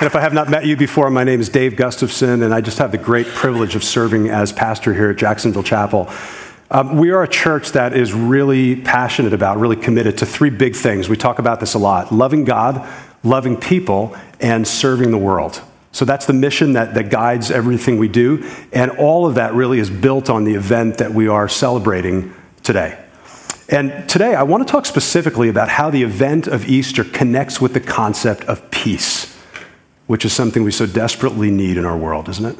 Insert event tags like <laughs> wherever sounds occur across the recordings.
And if I have not met you before, my name is Dave Gustafson, and I just have the great privilege of serving as pastor here at Jacksonville Chapel. Um, we are a church that is really passionate about, really committed to three big things. We talk about this a lot loving God, loving people, and serving the world. So that's the mission that, that guides everything we do. And all of that really is built on the event that we are celebrating today. And today, I want to talk specifically about how the event of Easter connects with the concept of peace, which is something we so desperately need in our world, isn't it?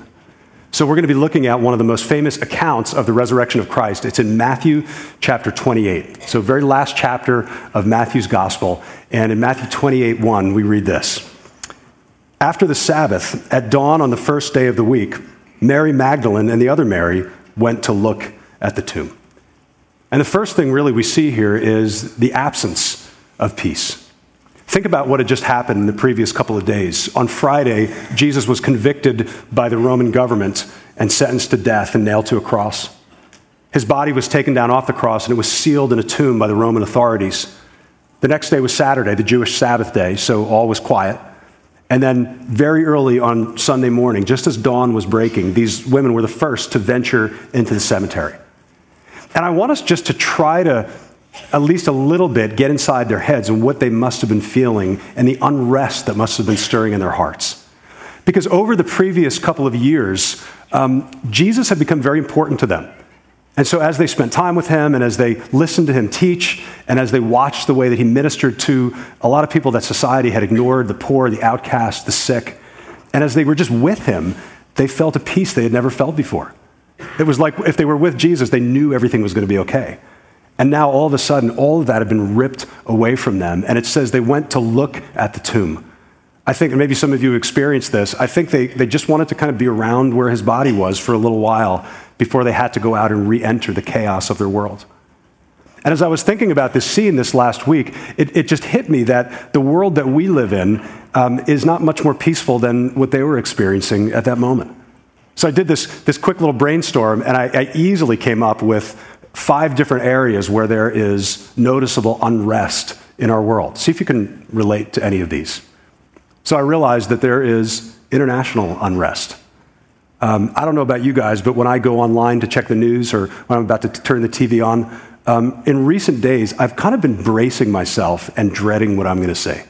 So, we're going to be looking at one of the most famous accounts of the resurrection of Christ. It's in Matthew chapter 28. So, very last chapter of Matthew's gospel. And in Matthew 28 1, we read this After the Sabbath, at dawn on the first day of the week, Mary Magdalene and the other Mary went to look at the tomb. And the first thing really we see here is the absence of peace. Think about what had just happened in the previous couple of days. On Friday, Jesus was convicted by the Roman government and sentenced to death and nailed to a cross. His body was taken down off the cross and it was sealed in a tomb by the Roman authorities. The next day was Saturday, the Jewish Sabbath day, so all was quiet. And then, very early on Sunday morning, just as dawn was breaking, these women were the first to venture into the cemetery. And I want us just to try to at least a little bit get inside their heads and what they must have been feeling and the unrest that must have been stirring in their hearts. Because over the previous couple of years, um, Jesus had become very important to them. And so, as they spent time with him and as they listened to him teach and as they watched the way that he ministered to a lot of people that society had ignored the poor, the outcast, the sick and as they were just with him, they felt a peace they had never felt before. It was like if they were with Jesus, they knew everything was going to be okay. And now all of a sudden, all of that had been ripped away from them. And it says they went to look at the tomb. I think, and maybe some of you experienced this, I think they, they just wanted to kind of be around where his body was for a little while before they had to go out and re enter the chaos of their world. And as I was thinking about this scene this last week, it, it just hit me that the world that we live in um, is not much more peaceful than what they were experiencing at that moment. So I did this, this quick little brainstorm, and I, I easily came up with five different areas where there is noticeable unrest in our world. See if you can relate to any of these. So I realized that there is international unrest. Um, I don't know about you guys, but when I go online to check the news or when I'm about to t- turn the TV on, um, in recent days, I've kind of been bracing myself and dreading what I'm going to say.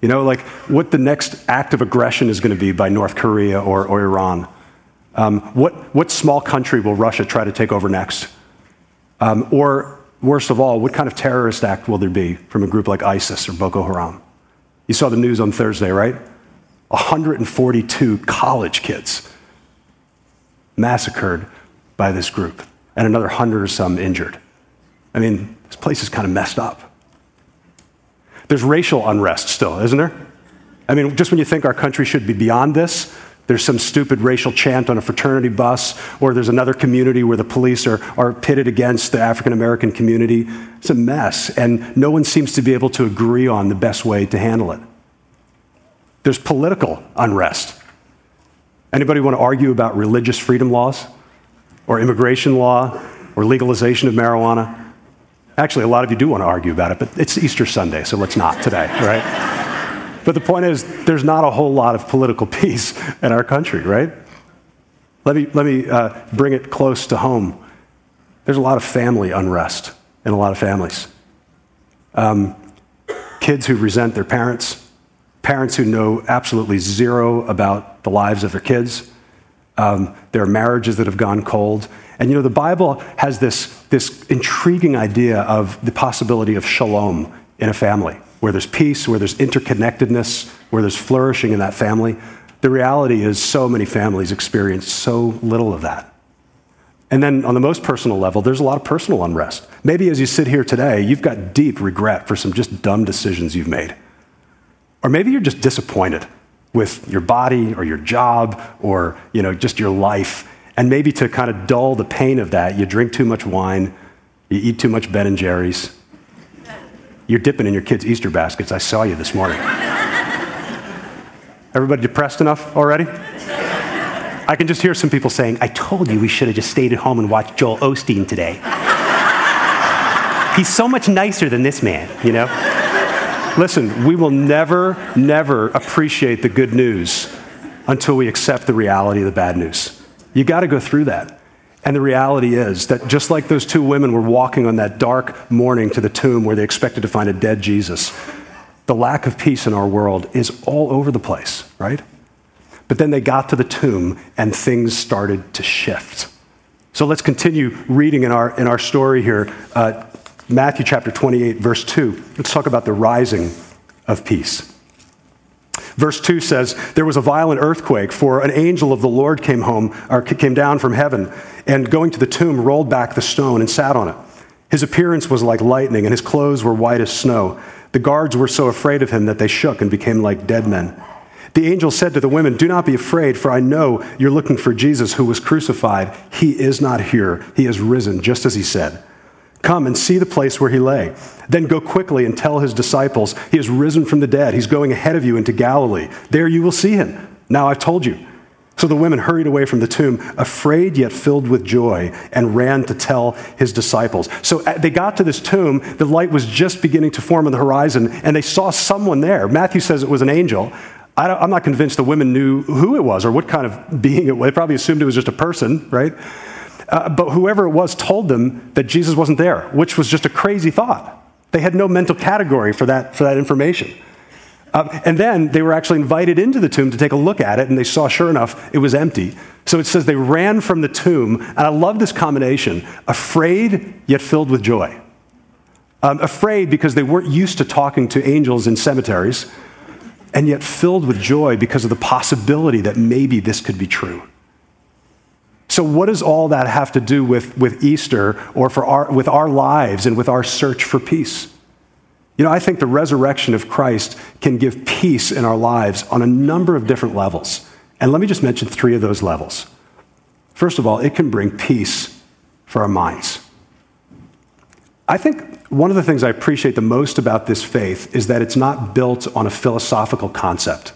You know, like what the next act of aggression is going to be by North Korea or, or Iran. Um, what, what small country will Russia try to take over next? Um, or, worst of all, what kind of terrorist act will there be from a group like ISIS or Boko Haram? You saw the news on Thursday, right? 142 college kids massacred by this group, and another hundred or some injured. I mean, this place is kind of messed up. There's racial unrest still, isn't there? I mean, just when you think our country should be beyond this, there's some stupid racial chant on a fraternity bus, or there's another community where the police are, are pitted against the African American community. It's a mess, and no one seems to be able to agree on the best way to handle it. There's political unrest. Anybody want to argue about religious freedom laws, or immigration law, or legalization of marijuana? Actually, a lot of you do want to argue about it, but it's Easter Sunday, so let's not today, right? But the point is, there's not a whole lot of political <laughs> peace in our country, right? Let me, let me uh, bring it close to home. There's a lot of family unrest in a lot of families. Um, kids who resent their parents, parents who know absolutely zero about the lives of their kids. Um, there are marriages that have gone cold. And you know, the Bible has this, this intriguing idea of the possibility of shalom in a family where there's peace, where there's interconnectedness, where there's flourishing in that family. The reality is, so many families experience so little of that. And then, on the most personal level, there's a lot of personal unrest. Maybe as you sit here today, you've got deep regret for some just dumb decisions you've made. Or maybe you're just disappointed with your body or your job or you know, just your life. And maybe to kind of dull the pain of that, you drink too much wine, you eat too much Ben and Jerry's, you're dipping in your kids' Easter baskets. I saw you this morning. Everybody depressed enough already? I can just hear some people saying, I told you we should have just stayed at home and watched Joel Osteen today. He's so much nicer than this man, you know? Listen, we will never, never appreciate the good news until we accept the reality of the bad news. You got to go through that. And the reality is that just like those two women were walking on that dark morning to the tomb where they expected to find a dead Jesus, the lack of peace in our world is all over the place, right? But then they got to the tomb and things started to shift. So let's continue reading in our, in our story here. Uh, Matthew chapter 28, verse 2. Let's talk about the rising of peace. Verse 2 says, There was a violent earthquake, for an angel of the Lord came home, or came down from heaven, and going to the tomb, rolled back the stone and sat on it. His appearance was like lightning, and his clothes were white as snow. The guards were so afraid of him that they shook and became like dead men. The angel said to the women, Do not be afraid, for I know you're looking for Jesus who was crucified. He is not here, he has risen, just as he said. Come and see the place where he lay. Then go quickly and tell his disciples, He has risen from the dead. He's going ahead of you into Galilee. There you will see him. Now I've told you. So the women hurried away from the tomb, afraid yet filled with joy, and ran to tell his disciples. So uh, they got to this tomb. The light was just beginning to form on the horizon, and they saw someone there. Matthew says it was an angel. I am not convinced the women knew who it was or what kind of being it was. They probably assumed it was just a person, right? Uh, but whoever it was told them that Jesus wasn't there, which was just a crazy thought. They had no mental category for that, for that information. Uh, and then they were actually invited into the tomb to take a look at it, and they saw, sure enough, it was empty. So it says they ran from the tomb, and I love this combination afraid yet filled with joy. Um, afraid because they weren't used to talking to angels in cemeteries, and yet filled with joy because of the possibility that maybe this could be true. So, what does all that have to do with, with Easter or for our, with our lives and with our search for peace? You know, I think the resurrection of Christ can give peace in our lives on a number of different levels. And let me just mention three of those levels. First of all, it can bring peace for our minds. I think one of the things I appreciate the most about this faith is that it's not built on a philosophical concept.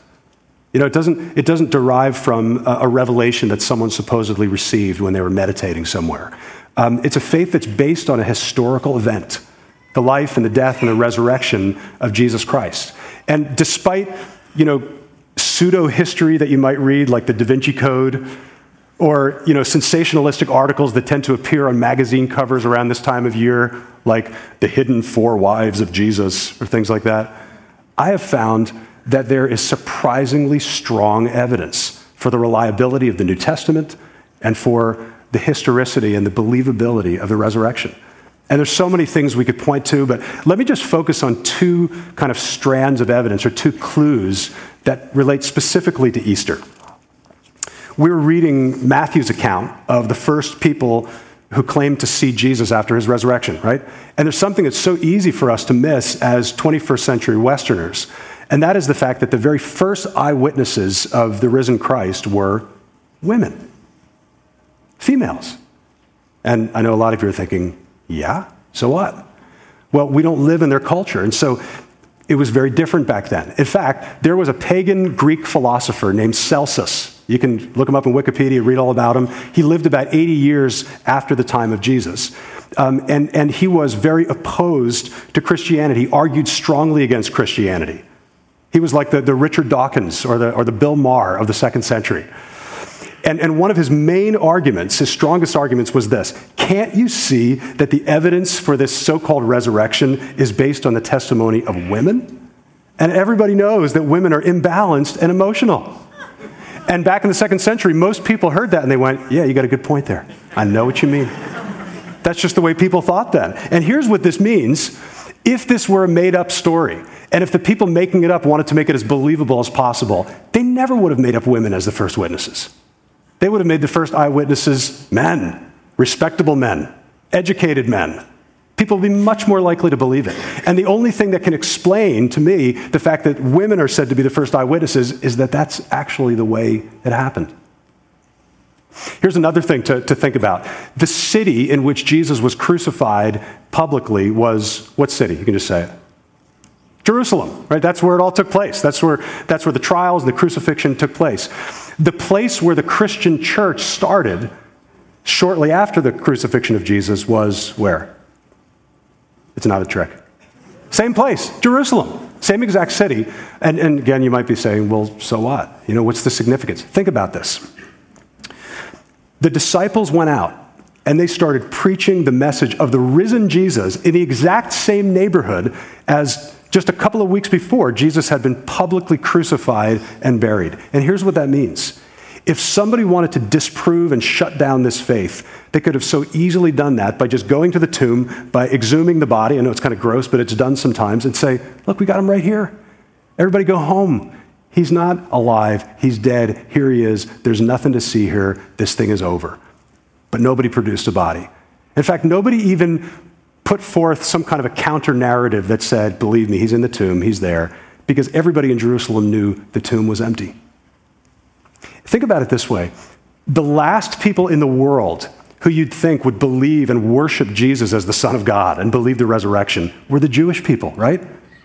You know, it doesn't, it doesn't derive from a, a revelation that someone supposedly received when they were meditating somewhere. Um, it's a faith that's based on a historical event the life and the death and the resurrection of Jesus Christ. And despite, you know, pseudo history that you might read, like the Da Vinci Code, or you know, sensationalistic articles that tend to appear on magazine covers around this time of year, like The Hidden Four Wives of Jesus, or things like that, I have found that there is surprisingly strong evidence for the reliability of the New Testament and for the historicity and the believability of the resurrection. And there's so many things we could point to, but let me just focus on two kind of strands of evidence or two clues that relate specifically to Easter. We're reading Matthew's account of the first people who claimed to see Jesus after his resurrection, right? And there's something that's so easy for us to miss as 21st century Westerners. And that is the fact that the very first eyewitnesses of the risen Christ were women, females. And I know a lot of you are thinking, yeah, so what? Well, we don't live in their culture. And so it was very different back then. In fact, there was a pagan Greek philosopher named Celsus. You can look him up in Wikipedia, read all about him. He lived about 80 years after the time of Jesus. Um, and, and he was very opposed to Christianity, argued strongly against Christianity. He was like the, the Richard Dawkins or the, or the Bill Maher of the second century. And, and one of his main arguments, his strongest arguments, was this Can't you see that the evidence for this so called resurrection is based on the testimony of women? And everybody knows that women are imbalanced and emotional. And back in the second century, most people heard that and they went, Yeah, you got a good point there. I know what you mean. That's just the way people thought then. And here's what this means if this were a made up story, and if the people making it up wanted to make it as believable as possible, they never would have made up women as the first witnesses. They would have made the first eyewitnesses men, respectable men, educated men. People would be much more likely to believe it. And the only thing that can explain to me the fact that women are said to be the first eyewitnesses is that that's actually the way it happened. Here's another thing to, to think about. The city in which Jesus was crucified publicly was what city? You can just say it. Jerusalem, right? That's where it all took place. That's where, that's where the trials and the crucifixion took place. The place where the Christian church started shortly after the crucifixion of Jesus was where? It's not a trick. Same place, Jerusalem. Same exact city. And, and again, you might be saying, well, so what? You know, what's the significance? Think about this. The disciples went out and they started preaching the message of the risen Jesus in the exact same neighborhood as just a couple of weeks before Jesus had been publicly crucified and buried. And here's what that means. If somebody wanted to disprove and shut down this faith, they could have so easily done that by just going to the tomb, by exhuming the body. I know it's kind of gross, but it's done sometimes, and say, Look, we got him right here. Everybody go home. He's not alive. He's dead. Here he is. There's nothing to see here. This thing is over. But nobody produced a body. In fact, nobody even put forth some kind of a counter narrative that said, Believe me, he's in the tomb, he's there, because everybody in Jerusalem knew the tomb was empty. Think about it this way the last people in the world who you'd think would believe and worship Jesus as the Son of God and believe the resurrection were the Jewish people, right?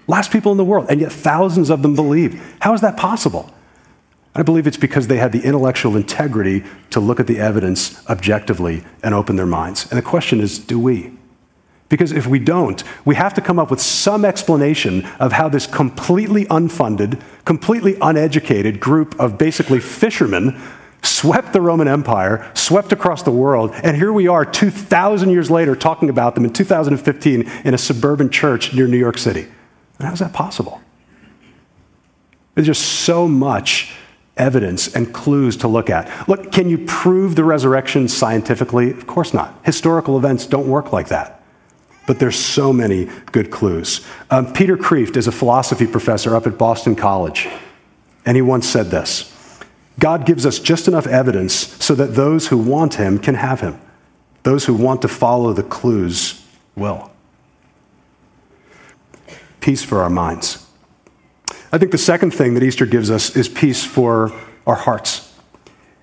Last people in the world, and yet thousands of them believe. How is that possible? I believe it's because they had the intellectual integrity to look at the evidence objectively and open their minds. And the question is do we? Because if we don't, we have to come up with some explanation of how this completely unfunded, completely uneducated group of basically fishermen swept the Roman Empire, swept across the world, and here we are 2,000 years later talking about them in 2015 in a suburban church near New York City. And how is that possible? There's just so much evidence and clues to look at. Look, can you prove the resurrection scientifically? Of course not. Historical events don't work like that but there's so many good clues. Um, Peter Kreeft is a philosophy professor up at Boston College, and he once said this God gives us just enough evidence so that those who want him can have him. Those who want to follow the clues will. Peace for our minds. I think the second thing that Easter gives us is peace for our hearts.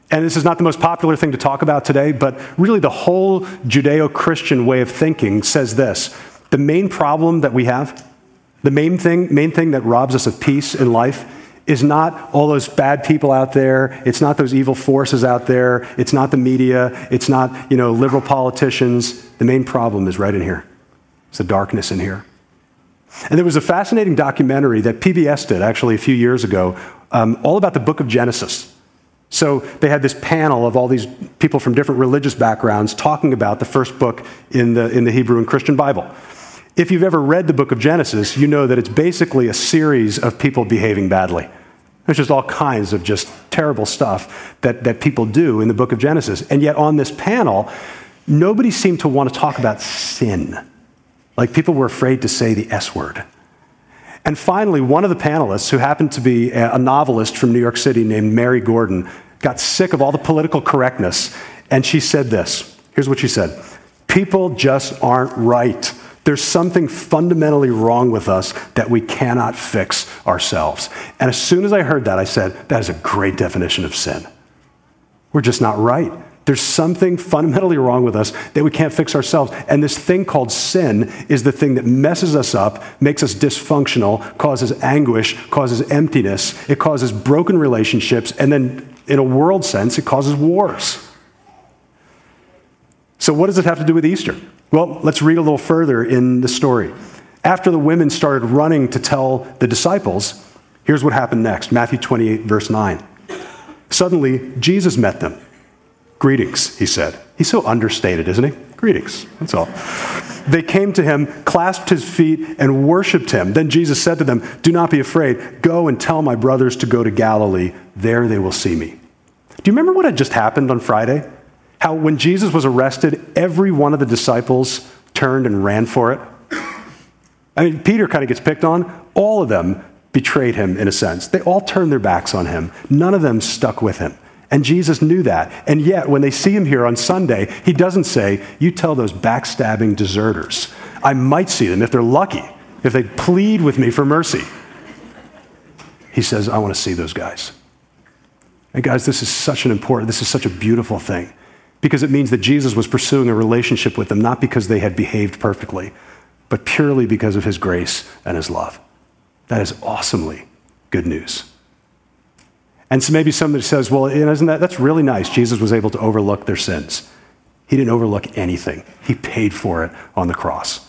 And this is not the most popular thing to talk about today, but really the whole Judeo Christian way of thinking says this the main problem that we have, the main thing, main thing that robs us of peace in life, is not all those bad people out there. It's not those evil forces out there. It's not the media. It's not, you know, liberal politicians. The main problem is right in here. It's the darkness in here. And there was a fascinating documentary that PBS did actually a few years ago, um, all about the book of Genesis. So they had this panel of all these people from different religious backgrounds talking about the first book in the, in the Hebrew and Christian Bible. If you've ever read the book of Genesis, you know that it's basically a series of people behaving badly. There's just all kinds of just terrible stuff that, that people do in the book of Genesis. And yet, on this panel, nobody seemed to want to talk about sin. Like people were afraid to say the S word. And finally, one of the panelists, who happened to be a novelist from New York City named Mary Gordon, got sick of all the political correctness. And she said this here's what she said People just aren't right. There's something fundamentally wrong with us that we cannot fix ourselves. And as soon as I heard that, I said, That is a great definition of sin. We're just not right. There's something fundamentally wrong with us that we can't fix ourselves. And this thing called sin is the thing that messes us up, makes us dysfunctional, causes anguish, causes emptiness, it causes broken relationships, and then, in a world sense, it causes wars. So, what does it have to do with Easter? Well, let's read a little further in the story. After the women started running to tell the disciples, here's what happened next Matthew 28, verse 9. Suddenly, Jesus met them Greetings, he said. He's so understated, isn't he? Greetings, that's all. They came to him, clasped his feet, and worshiped him. Then Jesus said to them, Do not be afraid. Go and tell my brothers to go to Galilee. There they will see me. Do you remember what had just happened on Friday? How when Jesus was arrested, every one of the disciples turned and ran for it? I mean, Peter kind of gets picked on. All of them betrayed him in a sense. They all turned their backs on him. None of them stuck with him. And Jesus knew that. And yet, when they see him here on Sunday, he doesn't say, You tell those backstabbing deserters. I might see them if they're lucky, if they plead with me for mercy. He says, I want to see those guys. And guys, this is such an important, this is such a beautiful thing because it means that Jesus was pursuing a relationship with them, not because they had behaved perfectly, but purely because of his grace and his love. That is awesomely good news. And so maybe somebody says, well, isn't that, that's really nice. Jesus was able to overlook their sins. He didn't overlook anything. He paid for it on the cross.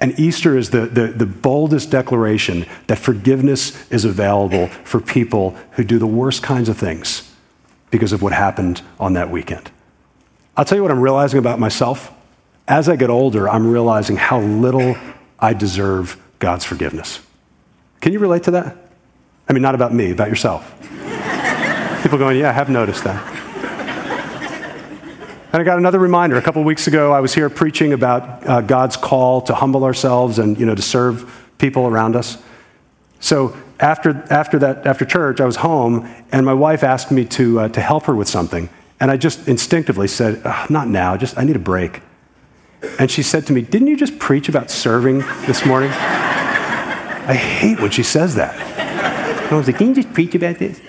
And Easter is the, the, the, boldest declaration that forgiveness is available for people who do the worst kinds of things because of what happened on that weekend. I'll tell you what I'm realizing about myself. As I get older, I'm realizing how little I deserve God's forgiveness. Can you relate to that? I mean, not about me, about yourself. People going, Yeah, I have noticed that. And I got another reminder. A couple weeks ago, I was here preaching about uh, God's call to humble ourselves and you know, to serve people around us. So after, after, that, after church, I was home, and my wife asked me to, uh, to help her with something. And I just instinctively said, Not now, just I need a break. And she said to me, Didn't you just preach about serving this morning? <laughs> I hate when she says that. I was like, Can you just preach about this?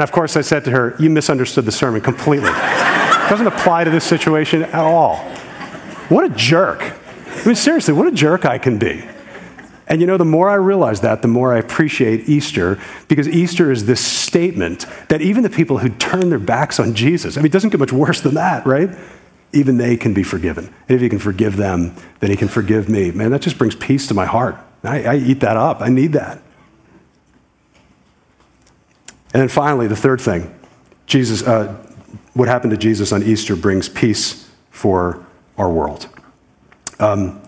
And of course, I said to her, You misunderstood the sermon completely. It <laughs> doesn't apply to this situation at all. What a jerk. I mean, seriously, what a jerk I can be. And you know, the more I realize that, the more I appreciate Easter, because Easter is this statement that even the people who turn their backs on Jesus, I mean, it doesn't get much worse than that, right? Even they can be forgiven. And if he can forgive them, then he can forgive me. Man, that just brings peace to my heart. I, I eat that up. I need that. And then finally, the third thing Jesus, uh, what happened to Jesus on Easter brings peace for our world. Um,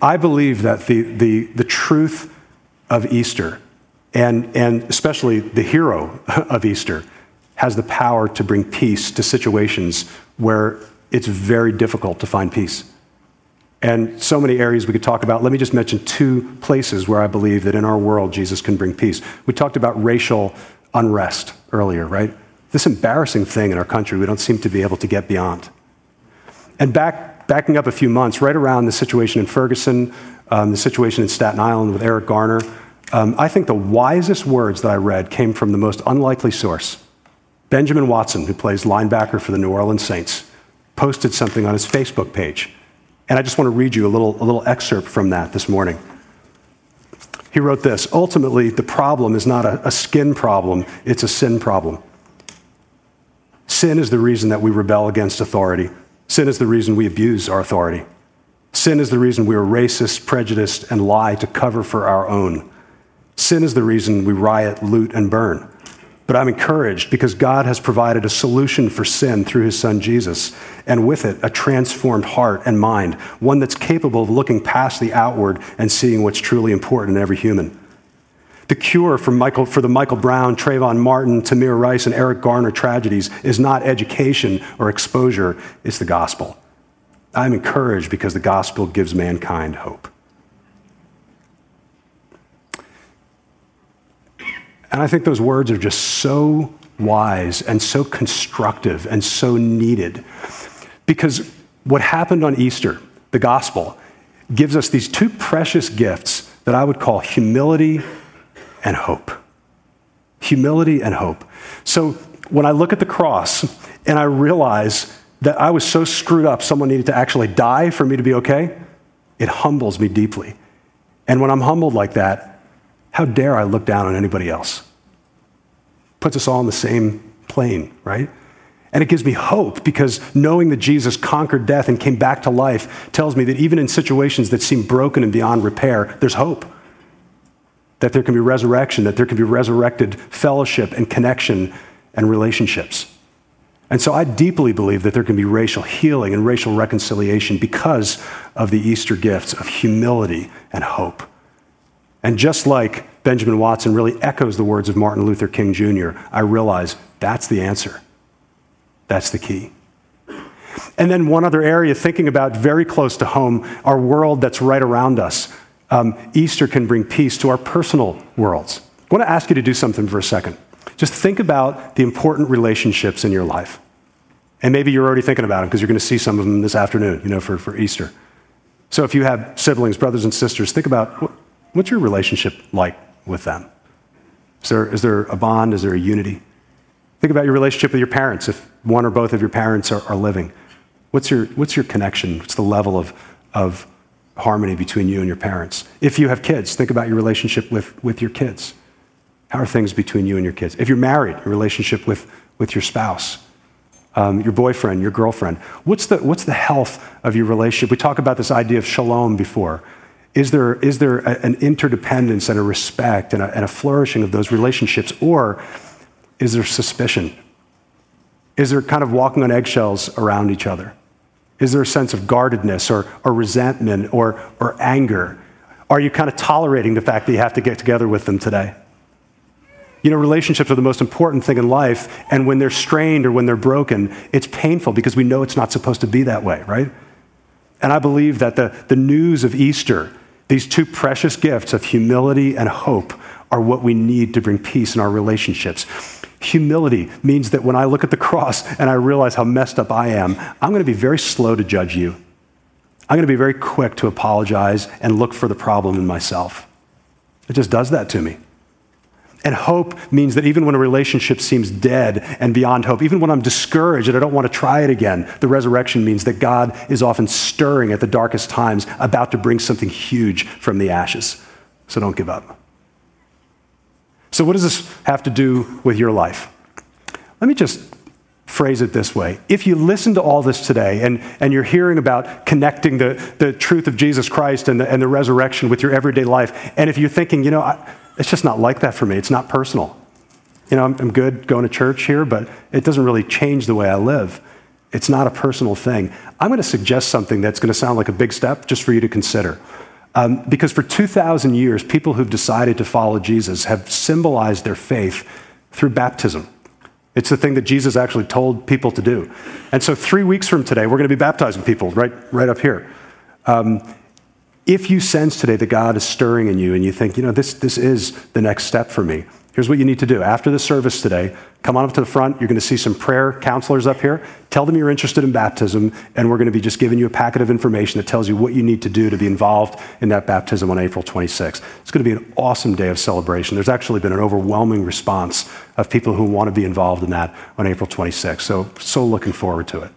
I believe that the, the, the truth of Easter, and, and especially the hero <laughs> of Easter, has the power to bring peace to situations where it's very difficult to find peace. And so many areas we could talk about. Let me just mention two places where I believe that in our world Jesus can bring peace. We talked about racial unrest earlier, right? This embarrassing thing in our country we don't seem to be able to get beyond. And back, backing up a few months, right around the situation in Ferguson, um, the situation in Staten Island with Eric Garner, um, I think the wisest words that I read came from the most unlikely source. Benjamin Watson, who plays linebacker for the New Orleans Saints, posted something on his Facebook page. And I just want to read you a little, a little excerpt from that this morning. He wrote this Ultimately, the problem is not a, a skin problem, it's a sin problem. Sin is the reason that we rebel against authority. Sin is the reason we abuse our authority. Sin is the reason we are racist, prejudiced, and lie to cover for our own. Sin is the reason we riot, loot, and burn. But I'm encouraged because God has provided a solution for sin through his son Jesus, and with it, a transformed heart and mind, one that's capable of looking past the outward and seeing what's truly important in every human. The cure for, Michael, for the Michael Brown, Trayvon Martin, Tamir Rice, and Eric Garner tragedies is not education or exposure, it's the gospel. I'm encouraged because the gospel gives mankind hope. And I think those words are just so wise and so constructive and so needed. Because what happened on Easter, the gospel, gives us these two precious gifts that I would call humility and hope. Humility and hope. So when I look at the cross and I realize that I was so screwed up, someone needed to actually die for me to be okay, it humbles me deeply. And when I'm humbled like that, how dare I look down on anybody else? Puts us all on the same plane, right? And it gives me hope because knowing that Jesus conquered death and came back to life tells me that even in situations that seem broken and beyond repair, there's hope. That there can be resurrection, that there can be resurrected fellowship and connection and relationships. And so I deeply believe that there can be racial healing and racial reconciliation because of the Easter gifts of humility and hope. And just like Benjamin Watson really echoes the words of Martin Luther King Jr., I realize that's the answer. That's the key. And then one other area, thinking about very close to home, our world that's right around us. Um, Easter can bring peace to our personal worlds. I want to ask you to do something for a second. Just think about the important relationships in your life. And maybe you're already thinking about them because you're going to see some of them this afternoon, you know, for, for Easter. So if you have siblings, brothers and sisters, think about What's your relationship like with them? Is there, is there a bond? Is there a unity? Think about your relationship with your parents, if one or both of your parents are, are living. What's your, what's your connection? What's the level of, of harmony between you and your parents? If you have kids, think about your relationship with, with your kids. How are things between you and your kids? If you're married, your relationship with, with your spouse, um, your boyfriend, your girlfriend, what's the, what's the health of your relationship? We talked about this idea of shalom before. Is there, is there a, an interdependence and a respect and a, and a flourishing of those relationships? Or is there suspicion? Is there kind of walking on eggshells around each other? Is there a sense of guardedness or, or resentment or, or anger? Are you kind of tolerating the fact that you have to get together with them today? You know, relationships are the most important thing in life, and when they're strained or when they're broken, it's painful because we know it's not supposed to be that way, right? And I believe that the, the news of Easter, these two precious gifts of humility and hope, are what we need to bring peace in our relationships. Humility means that when I look at the cross and I realize how messed up I am, I'm going to be very slow to judge you. I'm going to be very quick to apologize and look for the problem in myself. It just does that to me. And hope means that even when a relationship seems dead and beyond hope, even when I'm discouraged and I don't want to try it again, the resurrection means that God is often stirring at the darkest times, about to bring something huge from the ashes. So don't give up. So, what does this have to do with your life? Let me just phrase it this way. If you listen to all this today and, and you're hearing about connecting the, the truth of Jesus Christ and the, and the resurrection with your everyday life, and if you're thinking, you know, I, it's just not like that for me, it's not personal. You know, I'm, I'm good going to church here, but it doesn't really change the way I live. It's not a personal thing. I'm going to suggest something that's going to sound like a big step just for you to consider. Um, because for 2,000 years, people who've decided to follow Jesus have symbolized their faith through baptism. It's the thing that Jesus actually told people to do. And so, three weeks from today, we're going to be baptizing people right, right up here. Um, if you sense today that God is stirring in you and you think, you know, this, this is the next step for me, Here's what you need to do. After the service today, come on up to the front. You're going to see some prayer counselors up here. Tell them you're interested in baptism, and we're going to be just giving you a packet of information that tells you what you need to do to be involved in that baptism on April 26th. It's going to be an awesome day of celebration. There's actually been an overwhelming response of people who want to be involved in that on April 26th. So, so looking forward to it.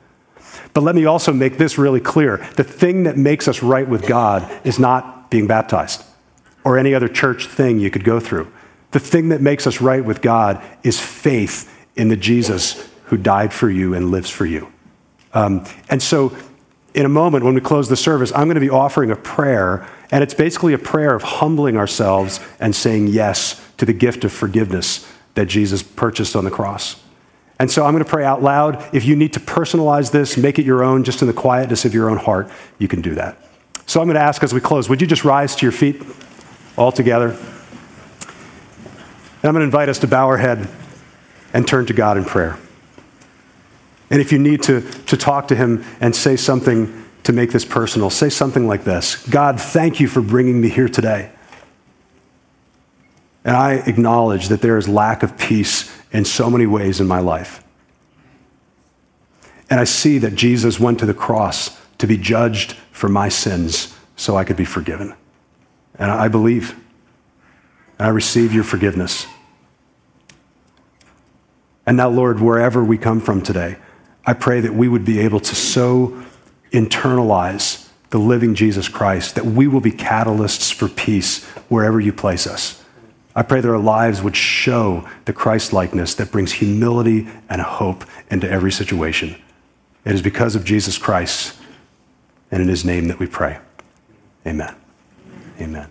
But let me also make this really clear. The thing that makes us right with God is not being baptized or any other church thing you could go through. The thing that makes us right with God is faith in the Jesus who died for you and lives for you. Um, and so, in a moment, when we close the service, I'm going to be offering a prayer, and it's basically a prayer of humbling ourselves and saying yes to the gift of forgiveness that Jesus purchased on the cross. And so I'm going to pray out loud. If you need to personalize this, make it your own, just in the quietness of your own heart, you can do that. So I'm going to ask as we close, would you just rise to your feet all together? And I'm going to invite us to bow our head and turn to God in prayer. And if you need to, to talk to Him and say something to make this personal, say something like this God, thank you for bringing me here today. And I acknowledge that there is lack of peace in so many ways in my life. And I see that Jesus went to the cross to be judged for my sins so I could be forgiven. And I believe and I receive your forgiveness. And now, Lord, wherever we come from today, I pray that we would be able to so internalize the living Jesus Christ that we will be catalysts for peace wherever you place us. I pray that our lives would show the Christ likeness that brings humility and hope into every situation. It is because of Jesus Christ and in his name that we pray. Amen. Amen.